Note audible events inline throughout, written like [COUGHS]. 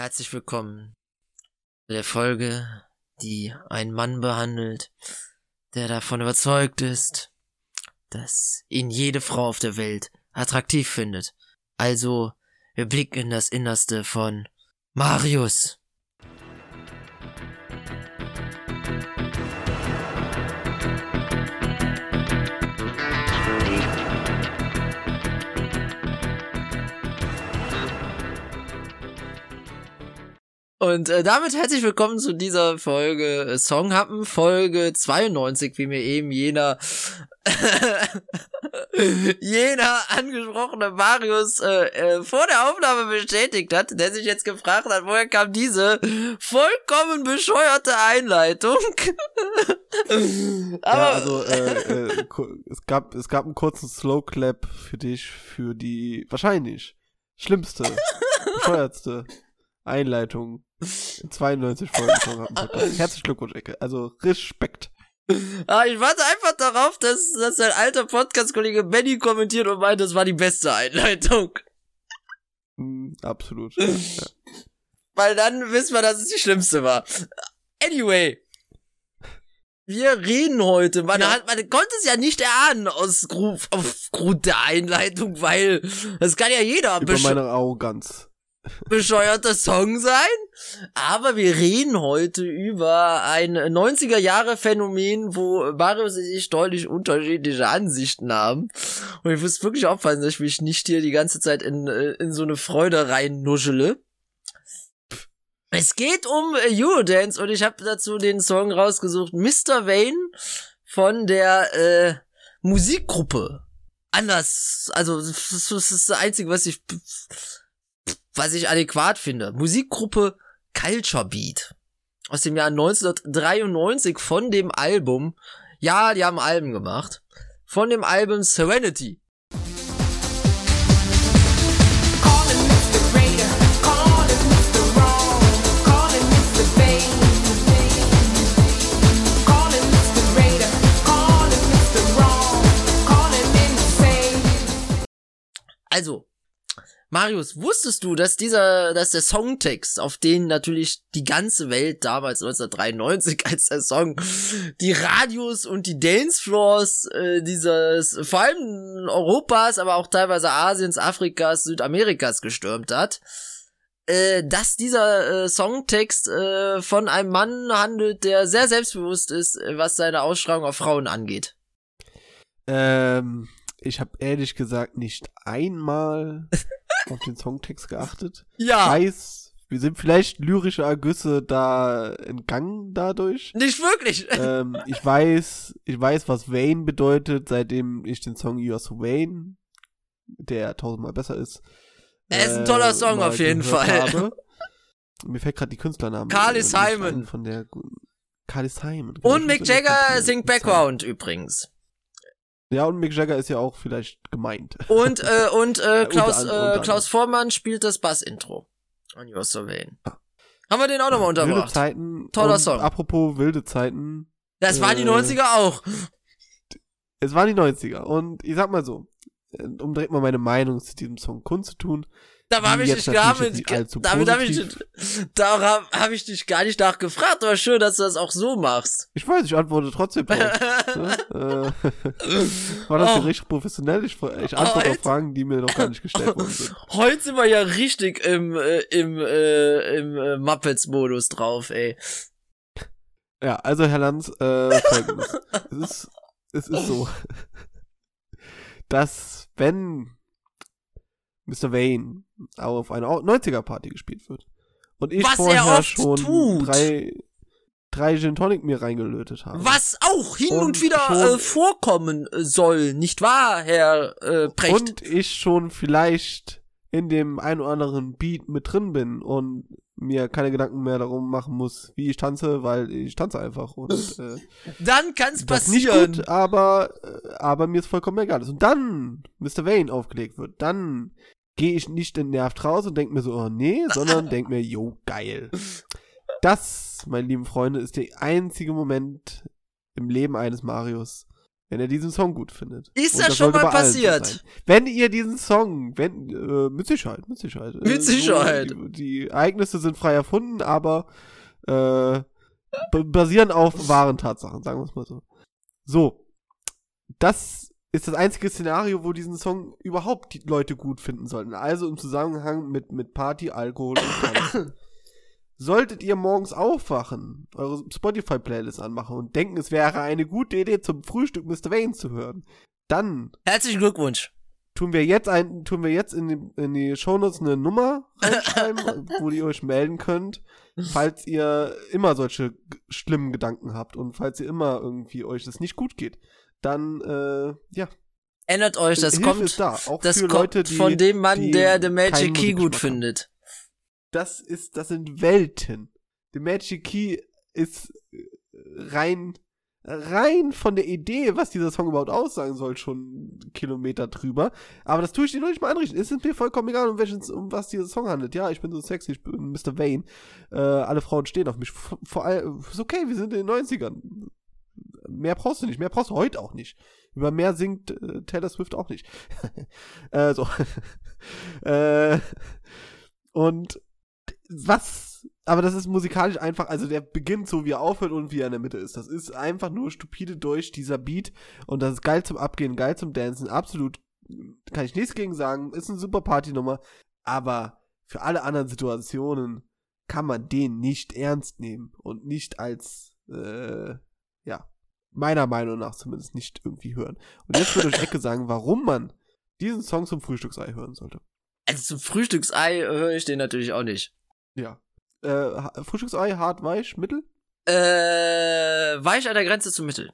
Herzlich willkommen zu der Folge, die einen Mann behandelt, der davon überzeugt ist, dass ihn jede Frau auf der Welt attraktiv findet. Also, wir blicken in das Innerste von Marius. Und äh, damit herzlich willkommen zu dieser Folge äh, Songhappen, Folge 92, wie mir eben jener [LAUGHS] jener angesprochene Marius äh, äh, vor der Aufnahme bestätigt hat, der sich jetzt gefragt hat, woher kam diese vollkommen bescheuerte Einleitung. Aber ja, also äh, äh, es gab es gab einen kurzen Slow Clap für dich für die wahrscheinlich schlimmste, bescheuertste Einleitung 92 Folgen schon Herzlichen Glückwunsch, Ecke. Also Respekt. Ah, ich warte einfach darauf, dass, dass dein alter Podcast-Kollege Benny kommentiert und meint, das war die beste Einleitung. Mm, absolut. [LAUGHS] ja. Weil dann wissen wir, dass es die schlimmste war. Anyway. Wir reden heute. Man, ja. hat, man konnte es ja nicht erahnen aus, aufgrund der Einleitung, weil das kann ja jeder. Über meine Arroganz bescheuerter Song sein. Aber wir reden heute über ein 90er Jahre Phänomen, wo Marius und ich deutlich unterschiedliche Ansichten haben. Und ich muss wirklich aufpassen, dass ich mich nicht hier die ganze Zeit in, äh, in so eine Freude reinnuschele. Es geht um Eurodance und ich habe dazu den Song rausgesucht, Mr. Wayne von der äh, Musikgruppe. Anders, also das ist das Einzige, was ich was ich adäquat finde. Musikgruppe Culture Beat aus dem Jahr 1993 von dem Album, ja, die haben Alben gemacht, von dem Album Serenity. Also, Marius, wusstest du, dass dieser, dass der Songtext, auf den natürlich die ganze Welt damals 1993 [LAUGHS] als der Song die Radios und die Dancefloors äh, dieses, vor allem Europas, aber auch teilweise Asiens, Afrikas, Südamerikas gestürmt hat, äh, dass dieser äh, Songtext äh, von einem Mann handelt, der sehr selbstbewusst ist, was seine Ausstrahlung auf Frauen angeht. Ähm, ich habe ehrlich gesagt nicht einmal [LAUGHS] auf den Songtext geachtet. Ja. Ich weiß, wir sind vielleicht lyrische Ergüsse da entgangen dadurch. Nicht wirklich. Ähm, ich weiß, ich weiß, was Wayne bedeutet, seitdem ich den Song You're so Wayne, der tausendmal besser ist. Er ist ein toller äh, Song auf jeden Fall. Habe. [LAUGHS] Mir fällt gerade die Künstlernamen. Carly Simon. Von der Carly Simon. Und Mick Jagger singt Background übrigens. Ja, und Mick Jagger ist ja auch vielleicht gemeint. Und, äh, [LAUGHS] und äh, Klaus, äh, Klaus Vormann spielt das Bass-Intro. On Your Surveyn. Ah. Haben wir den auch nochmal unterbracht. Wilde Zeiten. Toller Song. Apropos wilde Zeiten. Das äh, waren die 90er auch. Es waren die 90er. Und ich sag mal so, äh, um direkt mal meine Meinung zu diesem Song kundzutun. Da habe ich dich gar mit, damit habe ich, [LAUGHS] da habe ich dich gar nicht nachgefragt, aber schön, dass du das auch so machst. Ich weiß, ich antworte trotzdem drauf. [LAUGHS] ne? äh, [LAUGHS] war das oh. richtig professionell? Ich, ich antworte oh, auf Fragen, die mir noch gar nicht gestellt worden sind. Heute sind wir ja richtig im, äh, im, äh, im äh, Muppets-Modus drauf, ey. Ja, also Herr Lanz, äh, folgendes. es ist, es ist so, dass wenn Mr. Wayne auf einer 90er-Party gespielt wird. Und ich Was vorher schon tut. drei drei Gin Tonic mir reingelötet habe. Was auch hin und, und wieder äh, vorkommen soll, nicht wahr, Herr äh, Precht? Und ich schon vielleicht in dem ein oder anderen Beat mit drin bin und mir keine Gedanken mehr darum machen muss, wie ich tanze, weil ich tanze einfach und [LAUGHS] äh, dann kann's passieren. Nicht gut, aber äh, aber mir ist vollkommen egal. Und dann Mr. Wayne aufgelegt wird, dann gehe ich nicht entnervt raus und denke mir so, oh nee, sondern [LAUGHS] denke mir, jo, geil. Das, meine lieben Freunde, ist der einzige Moment im Leben eines Marius, Wenn ihr diesen Song gut findet. Ist Und das schon mal so passiert? Wenn ihr diesen Song, wenn, äh, mit Sicherheit, mit Sicherheit. Äh, Mit Sicherheit. die, die Ereignisse sind frei erfunden, aber äh, basieren auf wahren Tatsachen, sagen wir es mal so. So. Das ist das einzige Szenario, wo diesen Song überhaupt die Leute gut finden sollten. Also im Zusammenhang mit, mit Party, Alkohol und Tanzen. [COUGHS] Solltet ihr morgens aufwachen, eure Spotify-Playlist anmachen und denken, es wäre eine gute Idee, zum Frühstück Mr. Wayne zu hören, dann Herzlichen Glückwunsch. tun wir jetzt ein, tun wir jetzt in die, in die Shownotes eine Nummer reinschreiben, [COUGHS] wo ihr euch melden könnt, falls ihr immer solche schlimmen Gedanken habt und falls ihr immer irgendwie euch das nicht gut geht. Dann, äh, ja. Ändert euch, das Hilfe kommt, da, auch das kommt Leute, die, von dem Mann, der The Magic Key gut haben. findet. das ist, das sind Welten. The Magic Key ist äh, rein, rein von der Idee, was dieser Song überhaupt aussagen soll, schon Kilometer drüber. Aber das tue ich dir noch nicht mal anrichten. Es ist mir vollkommen egal, um, welchen, um was dieser Song handelt. Ja, ich bin so sexy, ich bin Mr. Vane. Äh, alle Frauen stehen auf mich. Vor, vor allem, ist okay, wir sind in den 90ern. Mehr brauchst du nicht, mehr brauchst du heute auch nicht. Über mehr singt äh, Taylor Swift auch nicht. [LAUGHS] äh, so. [LAUGHS] äh, und was, aber das ist musikalisch einfach, also der beginnt so, wie er aufhört und wie er in der Mitte ist. Das ist einfach nur stupide durch dieser Beat und das ist geil zum Abgehen, geil zum Dancen, absolut, kann ich nichts gegen sagen, ist eine super Partynummer, aber für alle anderen Situationen kann man den nicht ernst nehmen und nicht als, äh, ja, meiner Meinung nach zumindest nicht irgendwie hören. Und jetzt würde ich Ecke sagen, warum man diesen Song zum Frühstücksei hören sollte. Also zum Frühstücksei höre ich den natürlich auch nicht. Ja. Äh, Frühstücksei, hart, weich, mittel? Äh, weich an der Grenze zum Mittel.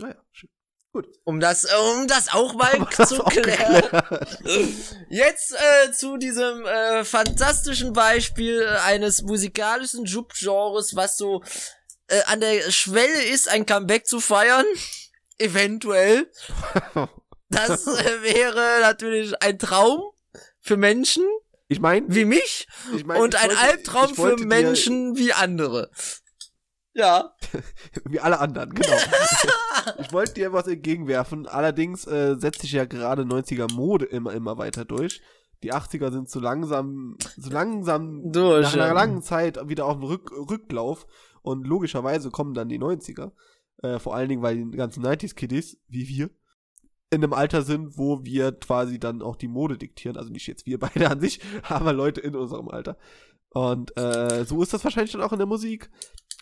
Naja, schön. Um das, äh, um das auch mal [LAUGHS] das zu auch klären. Jetzt äh, zu diesem äh, fantastischen Beispiel eines musikalischen Subgenres, was so äh, an der Schwelle ist, ein Comeback zu feiern. Eventuell. [LAUGHS] Das äh, wäre natürlich ein Traum für Menschen Ich meine, wie mich ich mein, und ich ein wollte- Albtraum für Menschen wie andere. Ja. [LAUGHS] Wie alle anderen, genau. [LAUGHS] ich wollte dir was entgegenwerfen, allerdings äh, setzt sich ja gerade 90er Mode immer, immer weiter durch. Die 80er sind so langsam, so langsam Durch, nach einer ja. langen Zeit wieder auf dem Rück, Rücklauf und logischerweise kommen dann die 90er. Äh, vor allen Dingen, weil die ganzen 90s-Kiddies, wie wir, in einem Alter sind, wo wir quasi dann auch die Mode diktieren. Also nicht jetzt wir beide an sich, [LAUGHS] aber Leute in unserem Alter. Und äh, so ist das wahrscheinlich dann auch in der Musik.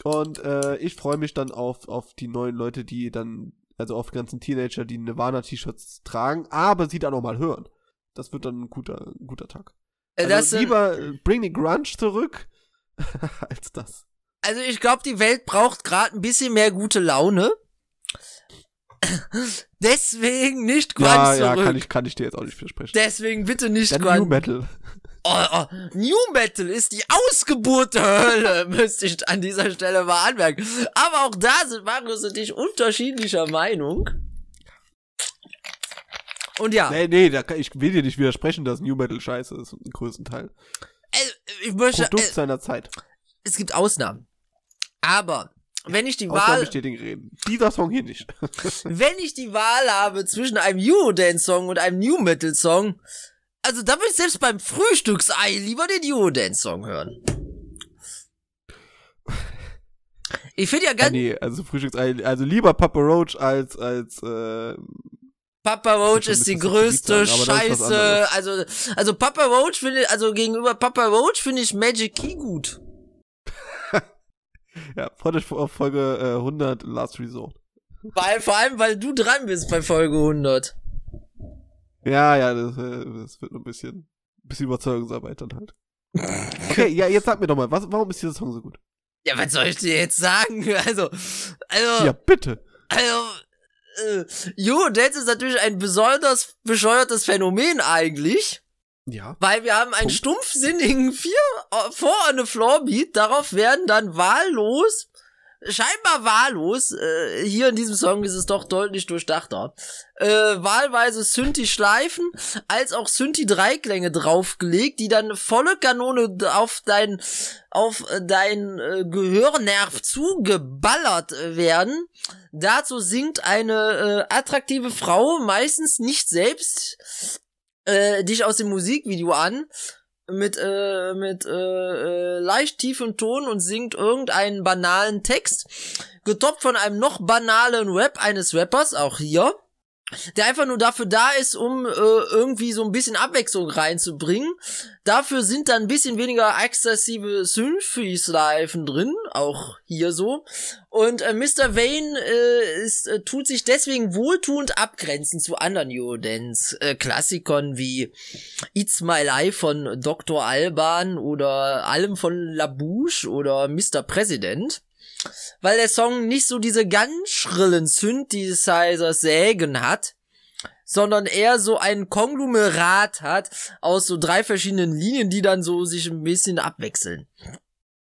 Und äh, ich freue mich dann auf, auf die neuen Leute, die dann, also auf die ganzen Teenager, die Nirvana-T-Shirts tragen, aber sie dann auch mal hören. Das wird dann ein guter, ein guter Tag. Äh, Also das sind, lieber äh, bring the Grunge zurück [LAUGHS] als das. Also ich glaube, die Welt braucht gerade ein bisschen mehr gute Laune. [COUGHS] Deswegen nicht Grunge Ja, zurück. ja, kann ich, kann ich dir jetzt auch nicht versprechen. Deswegen bitte nicht Dann Grunge. New Metal. Oh, oh, New Metal ist die Ausgeburt der Hölle, [LAUGHS] müsste ich an dieser Stelle mal anmerken. Aber auch da sind Marius und ich unterschiedlicher Meinung. Und ja, Nee, nee, da kann, ich will dir nicht widersprechen, dass New Metal scheiße ist, im größten Teil. äh, ich möchte, Produkt äh, seiner Zeit. es gibt Ausnahmen. Aber wenn ich die Wahl, reden. Dieser Song hier nicht. [LAUGHS] [LAUGHS] wenn ich die Wahl habe zwischen einem Eurodance-Song und einem New Metal-Song, also da würde ich selbst beim Frühstücksei lieber den Eurodance-Song hören. Ich finde ja ja, ganz, nee, also Frühstücksei, also lieber Papa Roach als, als, äh, Papa Roach ist die größte was Scheiße. Also, also Papa Roach finde also gegenüber Papa Roach finde ich Magic Key gut. Ja, freut euch auf Folge äh, 100 Last Resort. Weil, vor allem, weil du dran bist bei Folge 100. Ja, ja, das, äh, das wird ein bisschen, bisschen Überzeugungsarbeit dann halt. [LAUGHS] Okay, ja, jetzt sag mir doch mal, was, warum ist dieser Song so gut? Ja, was soll ich dir jetzt sagen? [LAUGHS] Also, also, Ja, bitte. also, äh, Eurodance ist natürlich ein besonders bescheuertes Phänomen eigentlich. Ja. Weil wir haben einen Punkt. stumpfsinnigen vier äh, Four on the Floor Beat. Darauf werden dann wahllos scheinbar wahllos. Äh, hier in diesem Song ist es doch deutlich durchdachter. Äh, wahlweise Synthi-Schleifen als auch Synthi-Dreiklänge draufgelegt, die dann volle Kanone auf dein, auf dein äh, Gehörnerv zugeballert werden. Dazu singt eine äh, attraktive Frau, meistens nicht selbst, äh, dich aus dem Musikvideo an mit äh, mit äh, äh, leicht tiefem Ton und singt irgendeinen banalen Text, getoppt von einem noch banalen Rap eines Rappers, auch hier der einfach nur dafür da ist, um äh, irgendwie so ein bisschen Abwechslung reinzubringen. Dafür sind dann ein bisschen weniger exzessive Synthi-Schleifen drin, auch hier so. Und äh, Mr. Vane äh, ist, äh, tut sich deswegen wohltuend abgrenzen zu anderen Eurodance-Klassikern äh, wie It's My Life von Dr. Alban oder allem von Labouche oder Mr. President weil der Song nicht so diese ganz schrillen Synthesizer-Sägen hat, sondern eher so ein Konglomerat hat aus so drei verschiedenen Linien, die dann so sich ein bisschen abwechseln.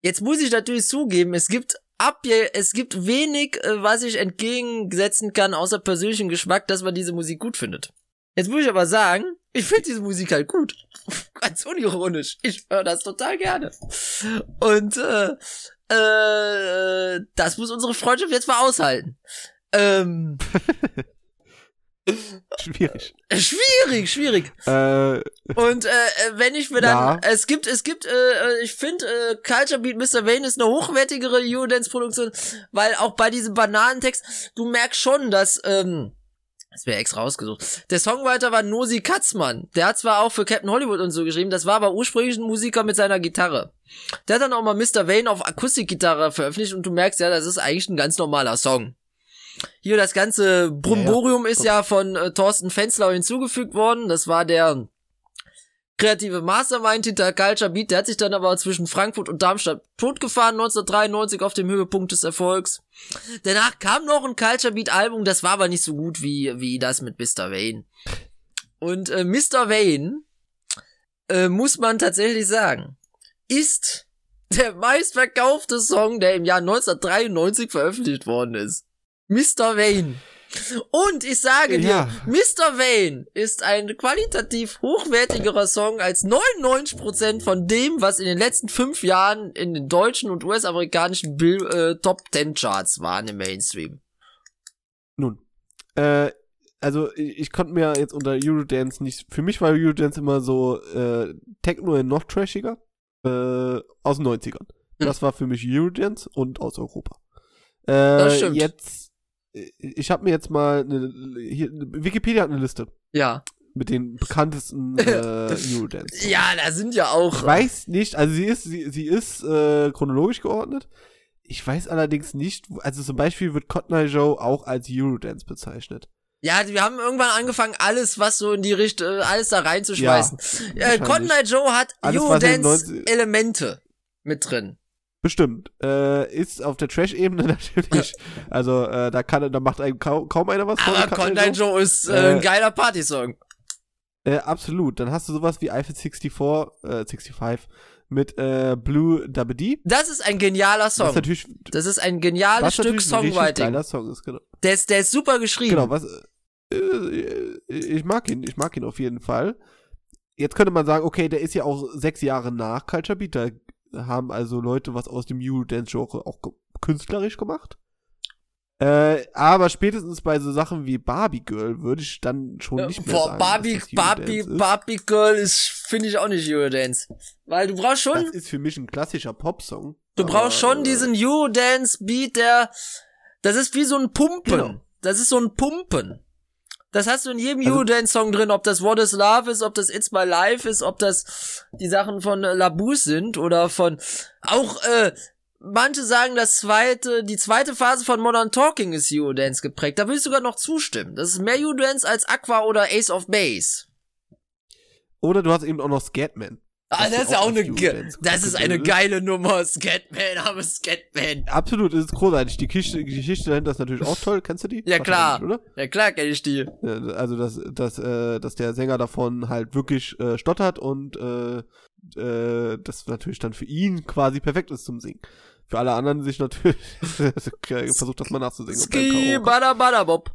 Jetzt muss ich natürlich zugeben, es gibt ab, es gibt wenig, äh, was ich entgegensetzen kann, außer persönlichen Geschmack, dass man diese Musik gut findet. Jetzt muss ich aber sagen, ich finde diese Musik halt gut. [LAUGHS] Ganz unironisch. Ich höre das total gerne. Und äh, äh, das muss unsere Freundschaft jetzt mal aushalten. Ähm, [LAUGHS] schwierig. Schwierig, schwierig. Äh, Und äh, wenn ich mir dann, Ja. es gibt, es gibt, äh, ich finde, äh, Culture Beat Mr. Wayne ist eine hochwertigere Eurodance-Produktion, weil auch bei diesem Bananentext, du merkst schon, dass, ähm, das wäre extra rausgesucht. Der Songwriter war Nosi Katzmann. Der hat zwar auch für Captain Hollywood und so geschrieben, das war aber ursprünglich ein Musiker mit seiner Gitarre. Der hat dann auch mal Mr. Wayne auf Akustikgitarre veröffentlicht und du merkst ja, das ist eigentlich ein ganz normaler Song. Hier das ganze Brumborium ist ja von äh, Thorsten Fenzlau hinzugefügt worden. Das war der kreative Mastermind hinter Culture Beat. Der hat sich dann aber zwischen Frankfurt und Darmstadt totgefahren 1993 auf dem Höhepunkt des Erfolgs. Danach kam noch ein Culture Beat Album, das war aber nicht so gut wie, wie das mit Mr. Wayne. Und äh, Mr. Wayne, äh, muss man tatsächlich sagen, ist der meistverkaufte Song, der im Jahr 1993 veröffentlicht worden ist. Mr. Wayne. Und ich sage dir, Ja. Mr. Wayne ist ein qualitativ hochwertigerer Song als 99% von dem, was in den letzten fünf Jahren in den deutschen und US-amerikanischen äh, Top 10 Charts waren im Mainstream. nun. Äh, also ich, ich konnte mir jetzt unter Eurodance nicht. Für mich war Eurodance immer so äh, Techno und noch trashiger. Äh, aus den 90ern. Hm. Das war für mich Eurodance und aus Europa. Äh, Das stimmt. Jetzt, ich habe mir jetzt mal eine, hier, Wikipedia hat eine Liste Ja. mit den bekanntesten [LAUGHS] äh, Eurodance. [LAUGHS] Ja, da sind ja auch. Ich weiß nicht, also sie ist, sie, sie ist äh, chronologisch geordnet. Ich weiß allerdings nicht, also zum Beispiel wird Cotton Eye Joe auch als Eurodance bezeichnet. Ja, wir haben irgendwann angefangen, alles, was so in die Richtung, äh, alles da reinzuschmeißen. äh, wahrscheinlich. Cotton Eye Joe hat Eurodance-Elemente mit drin. Bestimmt. Äh, ist auf der Trash-Ebene [LAUGHS] natürlich. Also, äh, da kann, da macht einem kaum, kaum einer was von Aber Eye Joe ist äh, Äh, ein geiler Partysong. Äh, absolut. Dann hast du sowas wie Eiffel 64, äh, 65 mit äh, Blue Double D. Das ist ein genialer Song. natürlich, Das ist ein geniales Stück natürlich ein Songwriting. geiler Song ist, genau. Der ist, der ist super geschrieben. Genau, was, äh, ich mag ihn, ich mag ihn auf jeden Fall. Jetzt könnte man sagen, okay, der ist ja auch sechs Jahre nach Culture Beat, da haben also Leute was aus dem Eurodance-Genre auch künstlerisch gemacht. Äh, aber spätestens bei so Sachen wie Barbie Girl würde ich dann schon Ja, nicht mehr Boah, sagen, Barbie, dass das Barbie, ist. Barbie Girl ist, finde ich auch nicht Eurodance. Weil du brauchst schon, Das ist für mich ein klassischer Popsong. du brauchst schon äh, diesen Eurodance-Beat, der, das ist wie so ein Pumpen. Genau. Das ist so ein Pumpen. Das hast du in jedem Also- Eurodance-Song drin, ob das What is Love ist, ob das It's My Life ist, ob das die Sachen von äh, Labouche sind oder von, auch, äh, manche sagen, das zweite, die zweite Phase von Modern Talking ist Eurodance geprägt. Da will ich sogar noch zustimmen. Das ist mehr Eurodance als Aqua oder Ace of Base. Oder du hast eben auch noch Scatman. Ah, das ist ja auch eine, ge das ist eine geile Nummer, Scatman, aber Scatman. Absolut, es ist großartig. Die Geschichte, die Geschichte dahinter ist natürlich auch toll. Kennst du die? Ja, klar. Oder? Ja klar kenn ich die. Ja, Also, dass, dass, äh, dass der Sänger davon halt wirklich äh, stottert und äh, äh, das natürlich dann für ihn quasi perfekt ist zum Singen. Für alle anderen sich natürlich [LAUGHS] versucht, das mal nachzusingen. Ski, bada, bada, bob.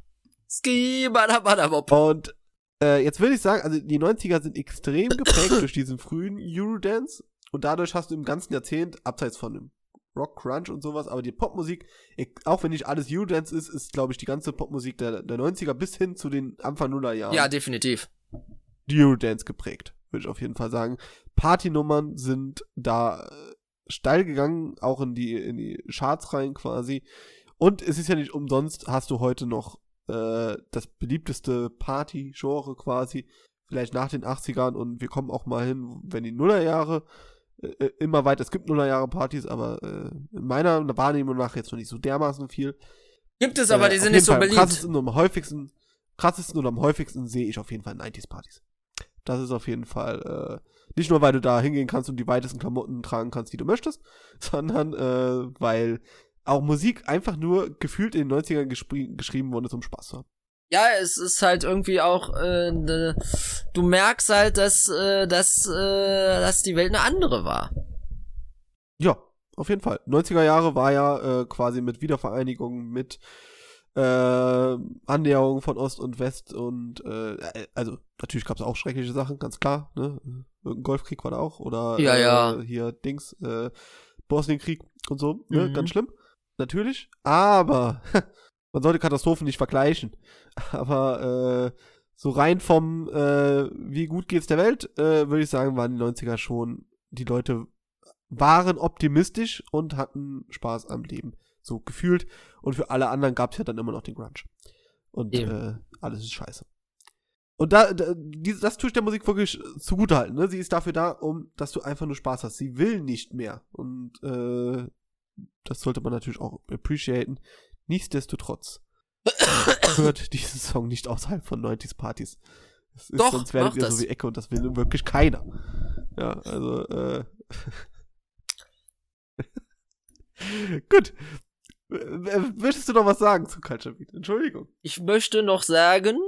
Ski, bada, bada, bob. Und äh, jetzt würde ich sagen, also die 90er sind extrem geprägt [COUGHS] durch diesen frühen Eurodance und dadurch hast du im ganzen Jahrzehnt, abseits von dem Rock, Crunch und sowas, aber die Popmusik, auch wenn nicht alles Eurodance ist, ist, glaube ich, die ganze Popmusik der, der 90er bis hin zu den Anfang Nuller Jahren Ja, definitiv. die Eurodance geprägt, würde ich auf jeden Fall sagen. Partynummern sind da äh, steil gegangen, auch in die, in die Charts rein quasi. Und es ist ja nicht umsonst, hast du heute noch äh, das beliebteste Party-Genre quasi, vielleicht nach den 80ern und wir kommen auch mal hin, wenn die Nullerjahre äh, äh, immer weiter, es gibt Nullerjahre-Partys, aber äh, in meiner Wahrnehmung nach jetzt noch nicht so dermaßen viel. Gibt es, aber Äh, die sind nicht so Fall am beliebt. Krassesten und am häufigsten, krassesten und am häufigsten sehe ich auf jeden Fall 90s-Partys. Das ist auf jeden Fall äh, nicht nur, weil du da hingehen kannst und die weitesten Klamotten tragen kannst, die du möchtest, [LAUGHS] sondern äh, weil auch Musik einfach nur gefühlt in den 90ern gespri- geschrieben worden ist, um Spaß zu haben. Ja, es ist halt irgendwie auch, äh, ne, du merkst halt, dass, äh, dass, äh, dass die Welt eine andere war. Ja, auf jeden Fall. 90er Jahre war ja äh, quasi mit Wiedervereinigung, mit äh, Annäherung von Ost und West und äh, also natürlich gab es auch schreckliche Sachen, ganz klar. Ne? Irgendein Golfkrieg war da auch oder Ja, äh, ja. hier Dings, äh, Bosnienkrieg und so, ne? Mhm. ganz schlimm. Natürlich, aber [LAUGHS] man sollte Katastrophen nicht vergleichen. [LAUGHS] Aber äh, so rein vom äh, wie gut geht's der Welt, äh, würde ich sagen, waren die 90er schon, die Leute waren optimistisch und hatten Spaß am Leben. So gefühlt. Und für alle anderen gab es ja dann immer noch den Grunge. Und äh, alles ist scheiße. Und da, da die, das tue ich der Musik wirklich zugutehalten. Ne? Sie ist dafür da, um, dass du einfach nur Spaß hast. Sie will nicht mehr. Und äh, das sollte man natürlich auch appreciaten. Nichtsdestotrotz [COUGHS] hört diesen Song nicht außerhalb von 90s Partys. Ist, Doch, sonst werdet ihr das. so wie Ecke und das will nun wirklich keiner. Ja, also, äh. [LAUGHS] Gut. Möchtest du noch was sagen zu Culture Beat? Entschuldigung. Ich möchte noch sagen,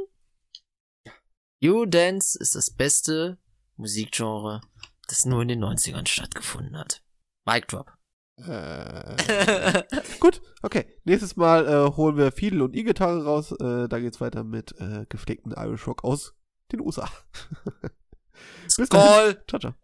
U-Dance ist das beste Musikgenre, das nur in den 90ern stattgefunden hat. Mic Drop. Äh. Gut, okay. Nächstes Mal äh, holen wir Fiedel und E-Gitarre raus. Äh, da geht's weiter mit äh, gepflegten Irish Rock aus den USA. [LAUGHS] Bis Call. Ciao, ciao.